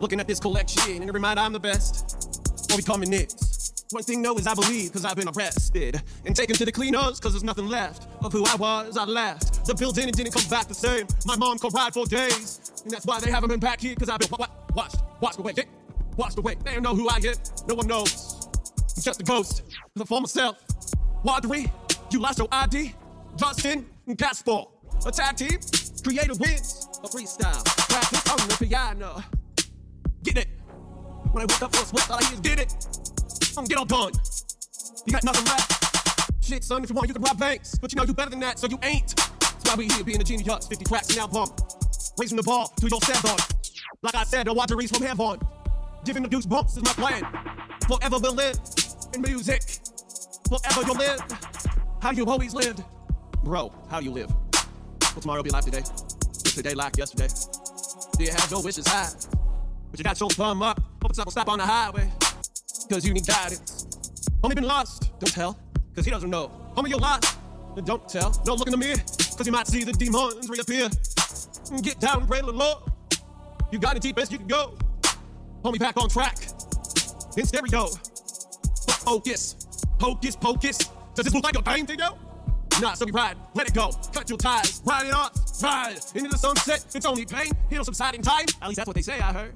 Looking at this collection and remind I'm the best. Or becoming this. One thing no is I believe cause I've been arrested and taken to the cleaners cause there's nothing left of who I was. I left the building and didn't come back the same. My mom ride for days and that's why they haven't been back here cause I've been wa- wa- washed, washed away, dick, washed away. They don't know who I am. No one knows. I'm just a ghost the former self. Wadri, you lost your ID. Justin and Casper, a tag team. Creative wins, a freestyle. Practice on the piano. Get it. When I wake up first, what all I is get it. I'm get all done. You got nothing left. Shit, son, if you want, you can rob banks. But you know you better than that, so you ain't. That's why we here being a genius. 50 tracks an album. Raising the bar to your seven. Like I said, the reach from heaven. Giving the goose bumps is my plan. Forever will live in music. Forever you'll live. How you always lived. Bro, how you live? Will tomorrow be like today? Is today like yesterday? Do you have your wishes high? But you got your thumb up. Hope it's not stop on the highway. Cause you need guidance. Homie been lost, don't tell. Cause he doesn't know. Homie, you're lost, don't tell. Don't look in the mirror, cause you might see the demons reappear. Get down and pray to the Lord. You got it deep as you can go. Homie, back on track. In stereo. Focus. Hocus pocus. Does this look like a thing to you? Nah, so be ride. Let it go. Cut your ties. Ride it off. Ride into the sunset. It's only pain. It'll subside in time. At least that's what they say, I heard.